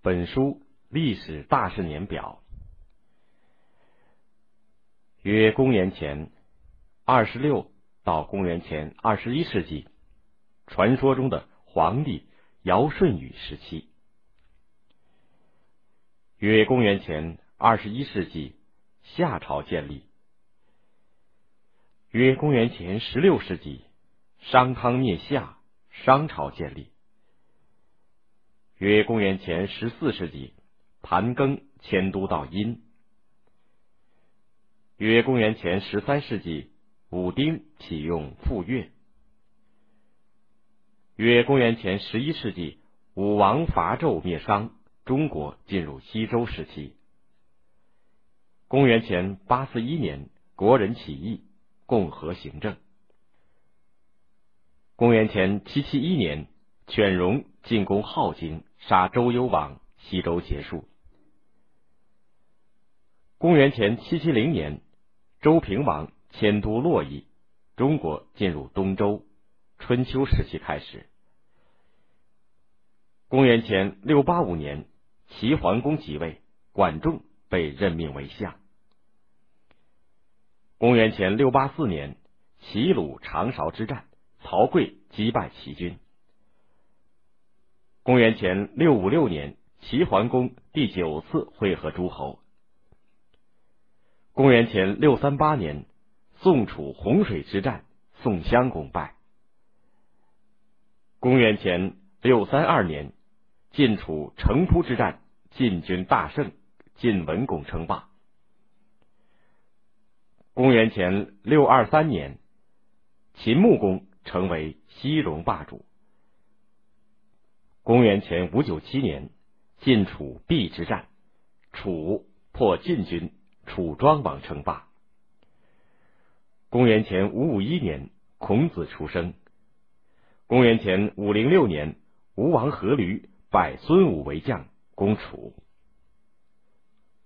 本书历史大事年表：约公元前二十六到公元前二十一世纪，传说中的皇帝尧舜禹时期；约公元前二十一世纪，夏朝建立；约公元前十六世纪，商汤灭夏，商朝建立。约公元前十四世纪，盘庚迁都到殷。约公元前十三世纪，武丁启用傅说。约公元前十一世纪，武王伐纣灭商，中国进入西周时期。公元前八四一年，国人起义，共和行政。公元前七七一年，犬戎进攻镐京。杀周幽王，西周结束。公元前七七零年，周平王迁都洛邑，中国进入东周，春秋时期开始。公元前六八五年，齐桓公即位，管仲被任命为相。公元前六八四年，齐鲁长勺之战，曹刿击败齐军。公元前六五六年，齐桓公第九次会合诸侯。公元前六三八年，宋楚洪水之战，宋襄公败。公元前六三二年，晋楚城濮之战，晋军大胜，晋文公称霸。公元前六二三年，秦穆公成为西戎霸主。公元前五九七年，晋楚邲之战，楚破晋军，楚庄王称霸。公元前五五一年，孔子出生。公元前五零六年，吴王阖闾拜孙武为将，攻楚。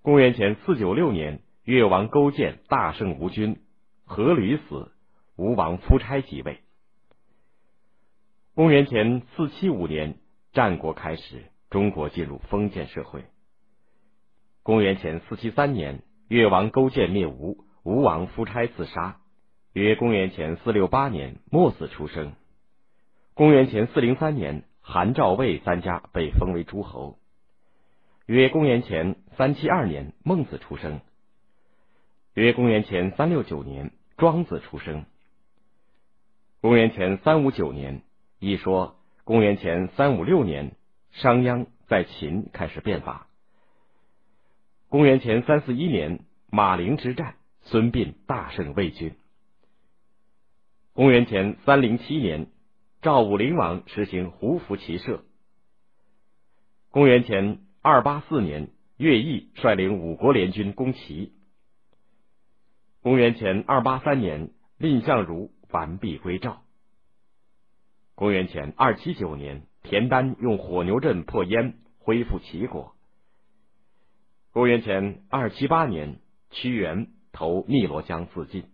公元前四九六年，越王勾践大胜吴军，阖闾死，吴王夫差即位。公元前四七五年。战国开始，中国进入封建社会。公元前四七三年，越王勾践灭吴，吴王夫差自杀。约公元前四六八年，墨子出生。公元前四零三年，韩赵魏三家被封为诸侯。约公元前三七二年，孟子出生。约公元前三六九年，庄子出生。公元前三五九年，一说。公元前三五六年，商鞅在秦开始变法。公元前三四一年，马陵之战，孙膑大胜魏军。公元前三零七年，赵武灵王实行胡服骑射。公元前二八四年，乐毅率领五国联军攻齐。公元前二八三年，蔺相如完璧归赵。公元前二七九年，田丹用火牛阵破燕，恢复齐国。公元前二七八年，屈原投汨罗江自尽。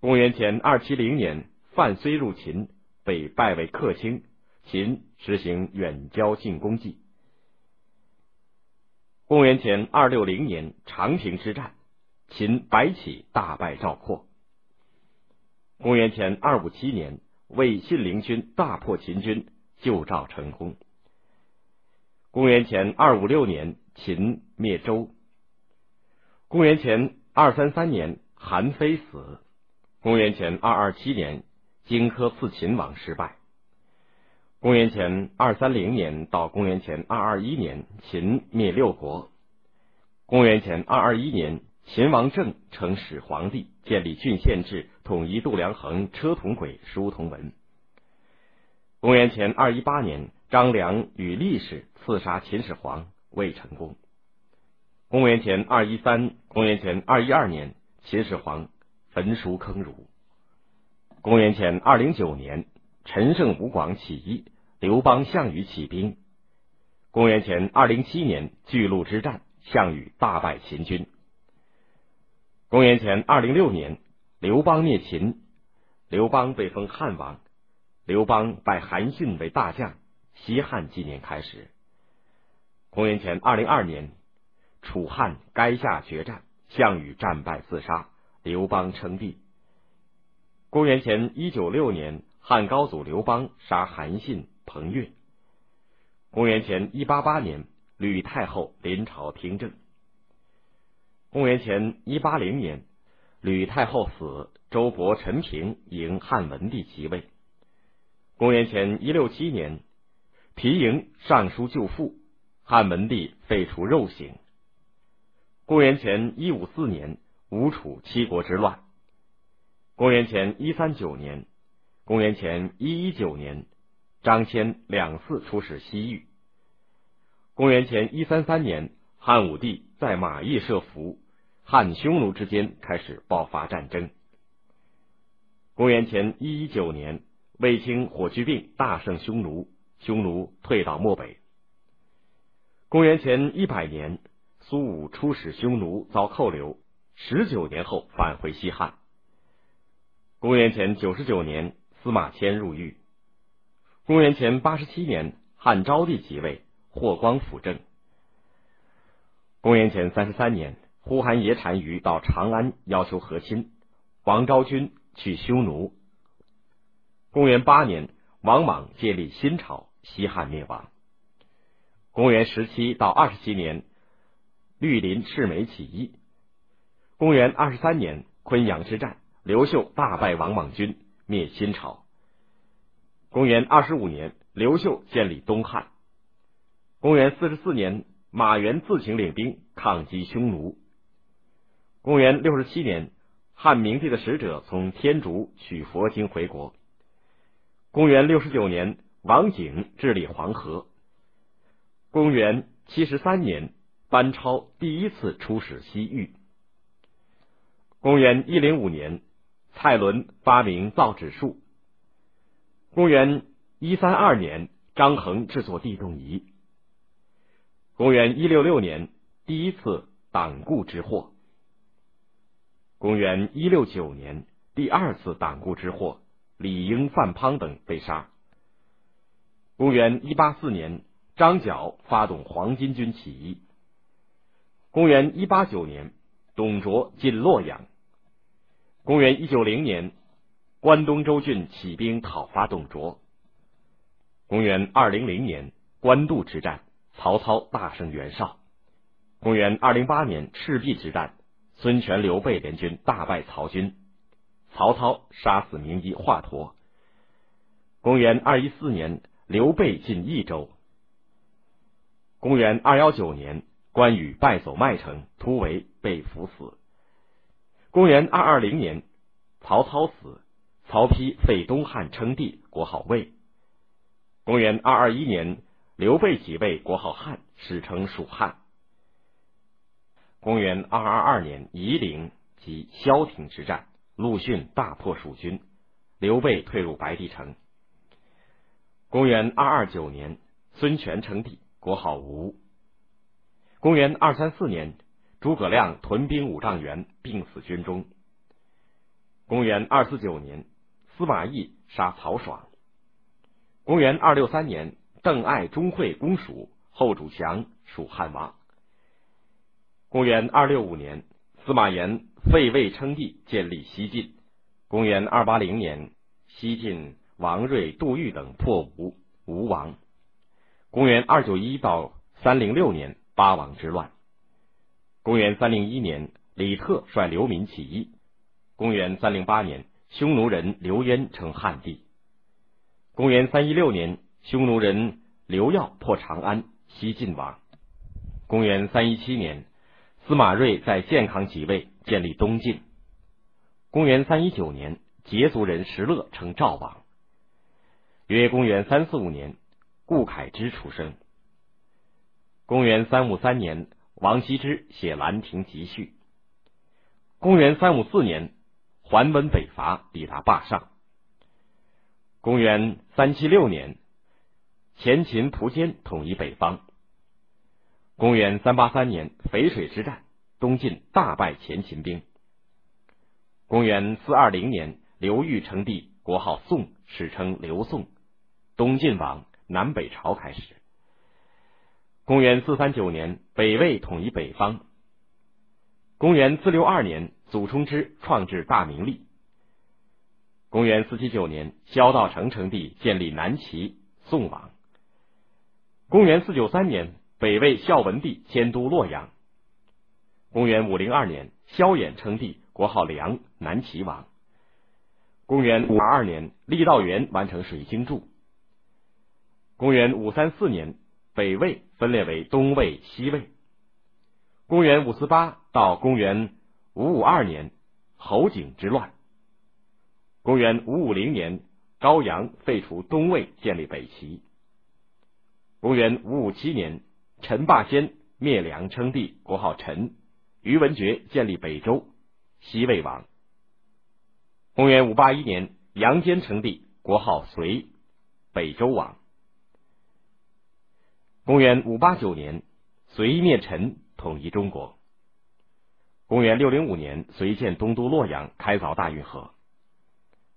公元前二七零年，范睢入秦，被拜为客卿，秦实行远交近攻计。公元前二六零年，长平之战，秦白起大败赵括。公元前二五七年。魏信陵君大破秦军，救赵成功。公元前二五六年，秦灭周。公元前二三三年，韩非死。公元前二二七年，荆轲刺秦王失败。公元前二三零年到公元前二二一年，秦灭六国。公元前二二一年。秦王政称始皇帝，建立郡县制，统一度量衡、车同轨、书同文。公元前二一八年，张良与力士刺杀秦始皇，未成功。公元前二一三、公元前二一二年，秦始皇焚书坑儒。公元前二零九年，陈胜吴广起义，刘邦、项羽起兵。公元前二零七年，巨鹿之战，项羽大败秦军。公元前二零六年，刘邦灭秦，刘邦被封汉王。刘邦拜韩信为大将，西汉纪年开始。公元前二零二年，楚汉垓下决战，项羽战败自杀，刘邦称帝。公元前一九六年，汉高祖刘邦杀韩信、彭越。公元前一八八年，吕太后临朝听政。公元前一八零年，吕太后死，周勃、陈平迎汉文帝即位。公元前一六七年，皮营上书救父。汉文帝废除肉刑。公元前一五四年，吴楚七国之乱。公元前一三九年，公元前一一九年，张骞两次出使西域。公元前一三三年，汉武帝在马邑设伏，汉匈奴之间开始爆发战争。公元前一一九年，卫青火炬病大胜匈奴，匈奴退到漠北。公元前一百年，苏武出使匈奴，遭扣留，十九年后返回西汉。公元前九十九年，司马迁入狱。公元前八十七年，汉昭帝即位，霍光辅政。公元前三十三年，呼韩邪单于到长安要求和亲，王昭君去匈奴。公元八年，王莽建立新朝，西汉灭亡。公元十七到二十七年，绿林赤眉起义。公元二十三年，昆阳之战，刘秀大败王莽军，灭新朝。公元二十五年，刘秀建立东汉。公元四十四年，马援自行领兵抗击匈奴。公元六十七年，汉明帝的使者从天竺取佛经回国。公元六十九年，王景治理黄河。公元七十三年，班超第一次出使西域。公元一零五年，蔡伦发明造纸术。公元一三二年，张衡制作地动仪。公元一六六年，第一次党锢之祸。公元一六九年，第二次党锢之祸，李英、范滂等被杀。公元一八四年。张角发动黄巾军起义。公元一八九年，董卓进洛阳。公元一九零年，关东州郡起兵讨伐董卓。公元二零零年，官渡之战，曹操大胜袁绍。公元二零八年，赤壁之战，孙权、刘备联军大败曹军，曹操杀死名医华佗。公元二一四年，刘备进益州。公元二幺九年，关羽败走麦城，突围被俘死。公元二二零年，曹操死，曹丕废东汉称帝，国号魏。公元二二一年，刘备即位，国号汉，史称蜀汉。公元二二二年，夷陵及萧亭之战，陆逊大破蜀军，刘备退入白帝城。公元二二九年，孙权称帝。国号吴。公元二三四年，诸葛亮屯兵五丈原，病死军中。公元二四九年，司马懿杀曹爽。公元二六三年，邓艾、钟会攻蜀，后主降，蜀汉亡。公元二六五年，司马炎废魏称帝，建立西晋。公元二八零年，西晋王睿、杜预等破吴，吴王。公元二九一到三零六年，八王之乱。公元三零一年，李特率流民起义。公元三零八年，匈奴人刘渊称汉帝。公元三一六年，匈奴人刘耀破长安，西晋亡。公元三一七年，司马睿在建康即位，建立东晋。公元三一九年，羯族人石勒称赵王。约公元三四五年。顾恺之出生。公元三五三年，王羲之写《兰亭集序》。公元三五四年，桓温北伐，抵达霸上。公元三七六年，前秦苻坚统一北方。公元三八三年，淝水之战，东晋大败前秦兵。公元四二零年，刘裕称帝，国号宋，史称刘宋，东晋王。南北朝开始。公元四三九年，北魏统一北方。公元四六二年，祖冲之创制大明历。公元四七九年，萧道成称帝，建立南齐宋王。公元四九三年，北魏孝文帝迁都洛阳。公元五零二年，萧衍称帝，国号梁，南齐王。公元五二二年，郦道元完成水经注。公元五三四年，北魏分裂为东魏、西魏。公元五四八到公元五五二年，侯景之乱。公元五五零年，高阳废除东魏，建立北齐。公元五五七年，陈霸先灭梁称帝，国号陈。于文觉建立北周，西魏王。公元五八一年，杨坚称帝，国号隋，北周王。公元五八九年，隋灭陈，统一中国。公元六零五年，隋建东都洛阳，开凿大运河。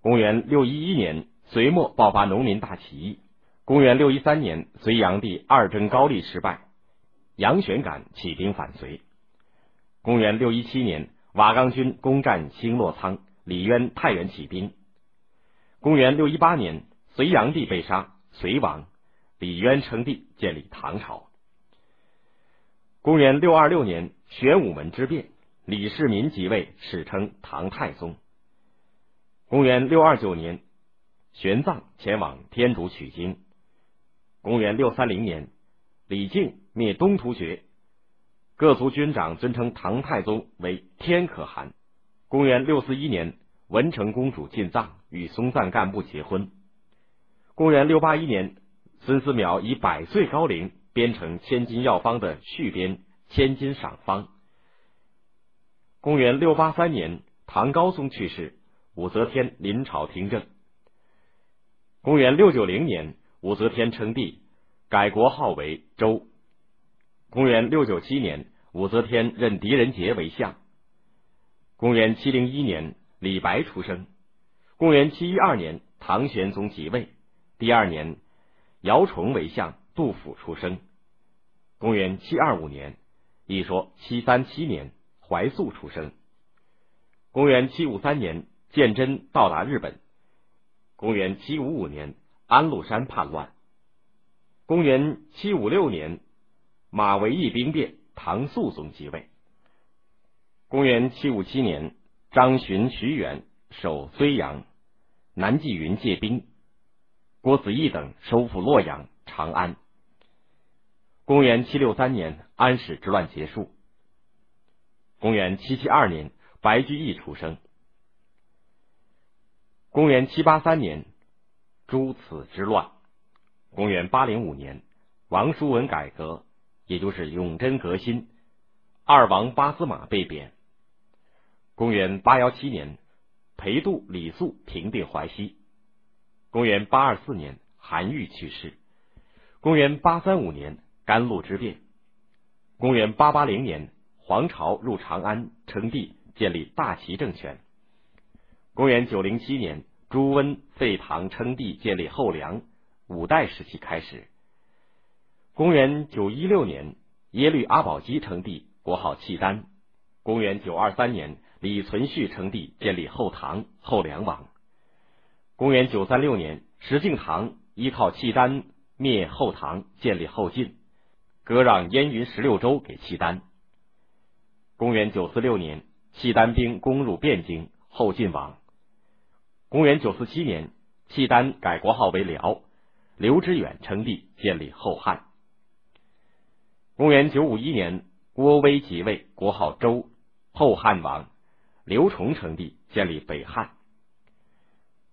公元六一一年，隋末爆发农民大起义。公元六一三年，隋炀帝二征高丽失败，杨玄感起兵反隋。公元六一七年，瓦岗军攻占新洛仓，李渊太原起兵。公元六一八年，隋炀帝被杀，隋亡，李渊称帝，建立唐朝。公元六二六年，玄武门之变，李世民即位，史称唐太宗。公元六二九年，玄奘前往天竺取经。公元六三零年，李靖灭东突厥，各族军长尊称唐太宗为天可汗。公元六四一年，文成公主进藏，与松赞干布结婚。公元六八一年，孙思邈以百岁高龄编成千金药方的续编《千金赏方》。公元六八三年，唐高宗去世。武则天临朝听政。公元六九零年，武则天称帝，改国号为周。公元六九七年，武则天任狄仁杰为相。公元七零一年，李白出生。公元七一二年，唐玄宗即位。第二年，姚崇为相，杜甫出生。公元七二五年，一说七三七年，怀素出生。公元七五三年。鉴真到达日本。公元七五五年，安禄山叛乱。公元七五六年，马嵬驿兵变，唐肃宗即位。公元七五七年，张巡、徐远守睢阳，南霁云借兵，郭子仪等收复洛阳、长安。公元七六三年，安史之乱结束。公元七七二年，白居易出生。公元七八三年，诸此之乱。公元八零五年，王叔文改革，也就是永贞革新。二王八司马被贬。公元八幺七年，裴度、李肃平定淮西。公元八二四年，韩愈去世。公元八三五年，甘露之变。公元八八零年，黄巢入长安称帝，建立大齐政权。公元九零七年，朱温废唐称帝，建立后梁。五代时期开始。公元九一六年，耶律阿保机称帝，国号契丹。公元九二三年，李存勖称帝，建立后唐后梁王。公元九三六年，石敬瑭依靠契丹灭后唐，建立后晋，割让燕云十六州给契丹。公元九四六年，契丹兵攻入汴京，后晋亡。公元九四七年，契丹改国号为辽，刘知远称帝，建立后汉。公元九五一年，郭威即位，国号周，后汉王。刘崇称帝，建立北汉。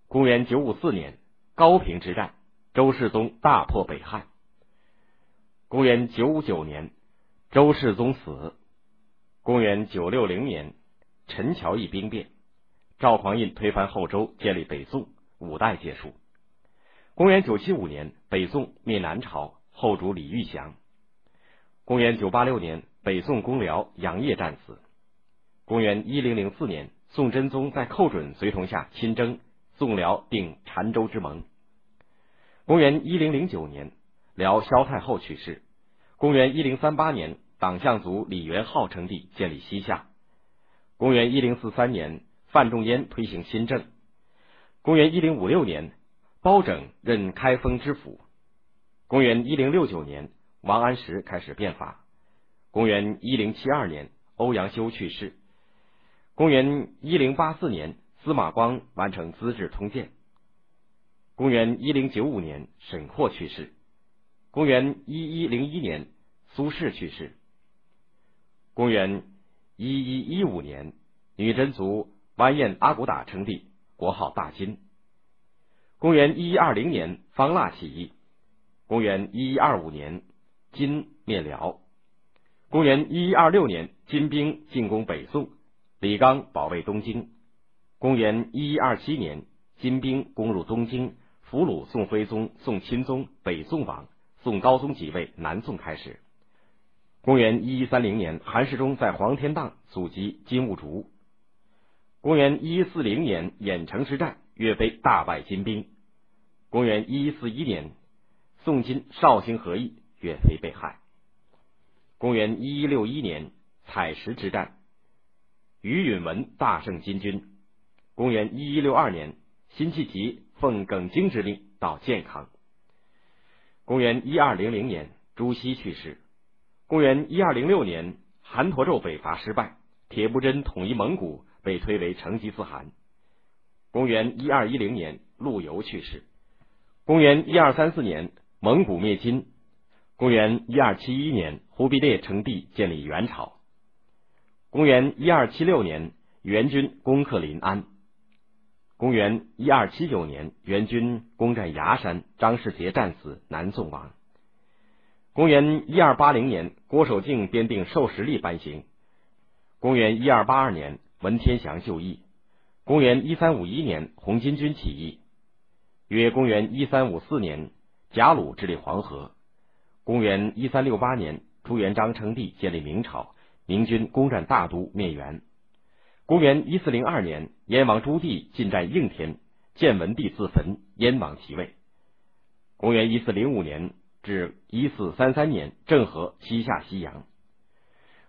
公元九五四年，高平之战，周世宗大破北汉。公元九五九年，周世宗死。公元九六零年，陈桥驿兵变。赵匡胤推翻后周，建立北宋，五代结束。公元九七五年，北宋灭南朝，后主李玉祥。公元九八六年，北宋攻辽，杨业战死。公元一零零四年，宋真宗在寇准随同下亲征，宋辽定澶州之盟。公元一零零九年，辽萧太后去世。公元一零三八年，党项族李元昊称帝，建立西夏。公元一零四三年，范仲淹推行新政。公元一零五六年，包拯任开封知府。公元一零六九年，王安石开始变法。公元一零七二年，欧阳修去世。公元一零八四年，司马光完成《资治通鉴》。公元一零九五年，沈括去世。公元一一零一年，苏轼去世。公元一一一五年，女真族完颜阿骨打称帝，国号大金。公元一一二零年，方腊起义。公元一一二五年，金灭辽。公元一一二六年，金兵进攻北宋。李纲保卫东京。公元一一二七年，金兵攻入东京，俘虏宋徽宗、宋钦宗，北宋王，宋高宗即位，南宋开始。公元一一三零年，韩世忠在黄天荡阻击金兀术。公元一一四零年，郾城之战，岳飞大败金兵。公元一一四一年，宋金绍兴和议，岳飞被害。公元一一六一年，采石之战。于允文大胜金军。公元一一六二年，辛弃疾奉耿京之令到建康。公元一二零零年，朱熹去世。公元一二零六年，韩侂胄北伐失败，铁木真统一蒙古，被推为成吉思汗。公元一二一零年，陆游去世。公元一二三四年，蒙古灭金。公元一二七一年，忽必烈称帝，建立元朝。公元一二七六年，元军攻克临安。公元一二七九年，元军攻占崖山，张世杰战死，南宋亡。公元一二八零年，郭守敬编定授时历颁行。公元一二八二年，文天祥就义。公元一三五一年，红巾军起义。约公元一三五四年，贾鲁治理黄河。公元一三六八年，朱元璋称帝，建立明朝。明军攻占大都，灭元。公元一四零二年，燕王朱棣进占应天，建文帝自焚，燕王即位。公元一四零五年至一四三三年，郑和西下西洋。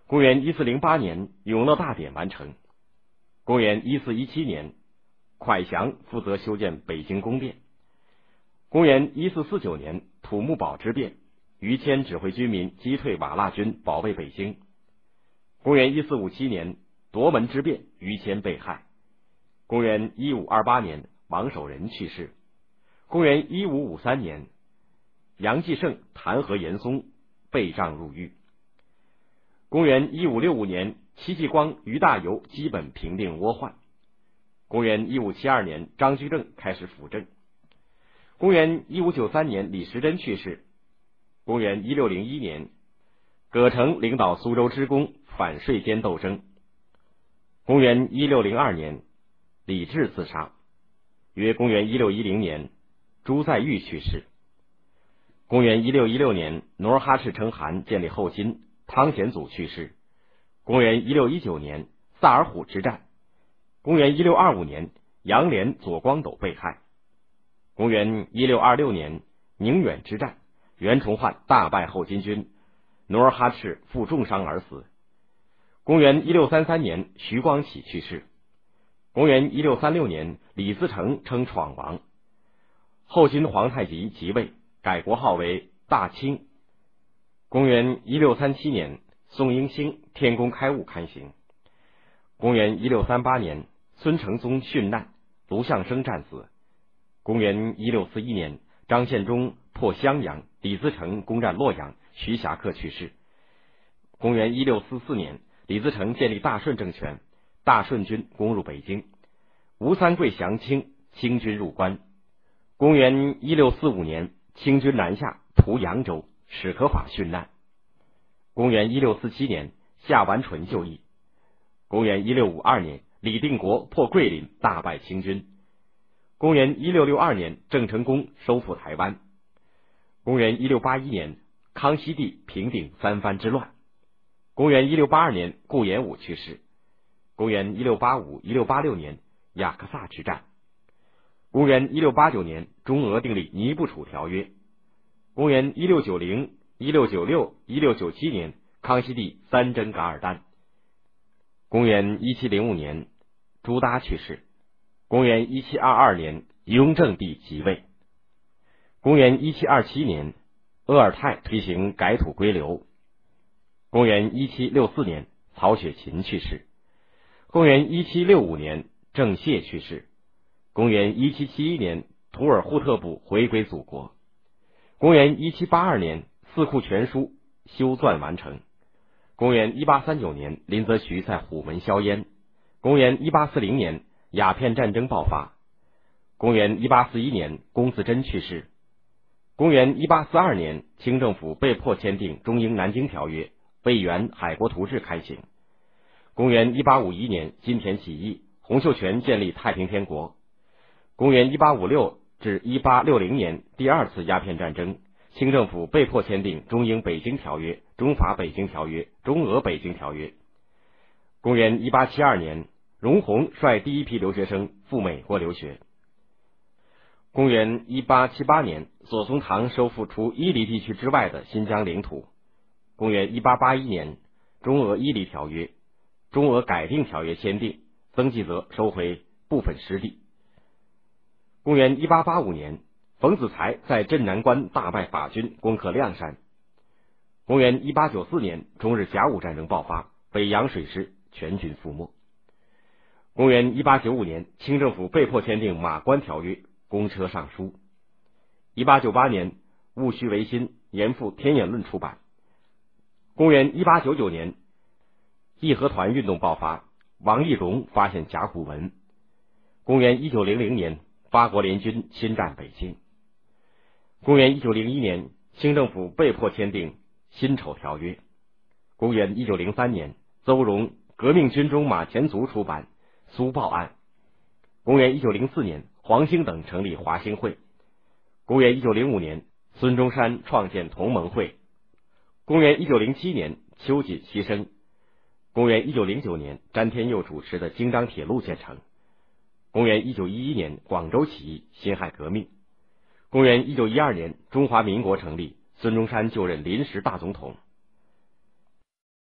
公元一四零八年，永乐大典完成。公元一四一七年，蒯祥负责修建北京宫殿。公元一四四九年，土木堡之变，于谦指挥军民击退瓦剌军，保卫北京。公元一四五七年，夺门之变，于谦被害。公元一五二八年，王守仁去世。公元一五五三年，杨继盛弹劾严嵩，被杖入狱。公元一五六五年，戚继光、于大猷基本平定倭患。公元一五七二年，张居正开始辅政。公元一五九三年，李时珍去世。公元一六零一年，葛城领导苏州之功。反税监斗争。公元一六零二年，李治自杀。约公元一六一零年，朱载堉去世。公元一六一六年，努尔哈赤称汗，建立后金。汤显祖去世。公元一六一九年，萨尔浒之战。公元一六二五年，杨涟、左光斗被害。公元一六二六年，宁远之战，袁崇焕大败后金军，努尔哈赤负重伤而死。公元一六三三年，徐光启去世。公元一六三六年，李自成称闯王，后金皇太极即位，改国号为大清。公元一六三七年，宋英星天工开物刊行。公元一六三八年，孙承宗殉难，卢象升战死。公元一六四一年，张献忠破襄阳，李自成攻占洛阳，徐霞客去世。公元一六四四年。李自成建立大顺政权，大顺军攻入北京，吴三桂降清，清军入关。公元一六四五年，清军南下屠扬州，史可法殉难。公元一六四七年，夏完淳就义。公元一六五二年，李定国破桂林，大败清军。公元一六六二年，郑成功收复台湾。公元一六八一年，康熙帝平定三藩之乱。公元一六八二年，顾炎武去世。公元一六八五、一六八六年，雅克萨之战。公元一六八九年，中俄订立《尼布楚条约》。公元一六九零，一六九六、一六九七年，康熙帝三征噶尔丹。公元一七零五年，朱耷去世。公元一七二二年，雍正帝即位。公元一七二七年，鄂尔泰推行改土归流。公元一七六四年，曹雪芹去世。公元一七六五年，郑燮去世。公元一七七一年，图尔扈特部回归祖国。公元一七八二年，《四库全书》修撰完成。公元一八三九年，林则徐在虎门销烟。公元一八四零年，鸦片战争爆发。公元一八四一年，龚自珍去世。公元一八四二年，清政府被迫签订中英南京条约，魏源海国图志开行。公元一八五一年，金田起义，洪秀全建立太平天国。公元一八五六至一八六零年，第二次鸦片战争。清政府被迫签订中英北京条约、中法北京条约、中俄北京条约。公元一八七二年，荣闳率第一批留学生赴美国留学。公元一八七八年，左宗棠收复除伊犁地区之外的新疆领土。公元一八八一年，中俄伊犁条约、中俄改定条约签订，曾纪泽收回部分失地。公元一八八五年。冯子材在镇南关大败法军，攻克亮山。公元一八九四年，中日甲午战争爆发，北洋水师全军覆没。公元一八九五年，清政府被迫签订《马关条约》，公车上书。一八九八年，戊戌维新，严复《天演论》出版。公元一八九九年，义和团运动爆发，王懿荣发现甲骨文。公元一九零零年，八国联军侵占北京。公元一九零一年，清政府被迫签订《辛丑条约》。公元一九零三年，邹容《革命军中马前卒》出版《苏报案》。公元一九零四年，黄兴等成立华兴会。公元一九零五年，孙中山创建同盟会。公元一九零七年，秋瑾牺牲。公元一九零九年，詹天佑主持的京张铁路建成。公元一九一一年，广州起义，辛亥革命。公元一九一二年，中华民国成立，孙中山就任临时大总统。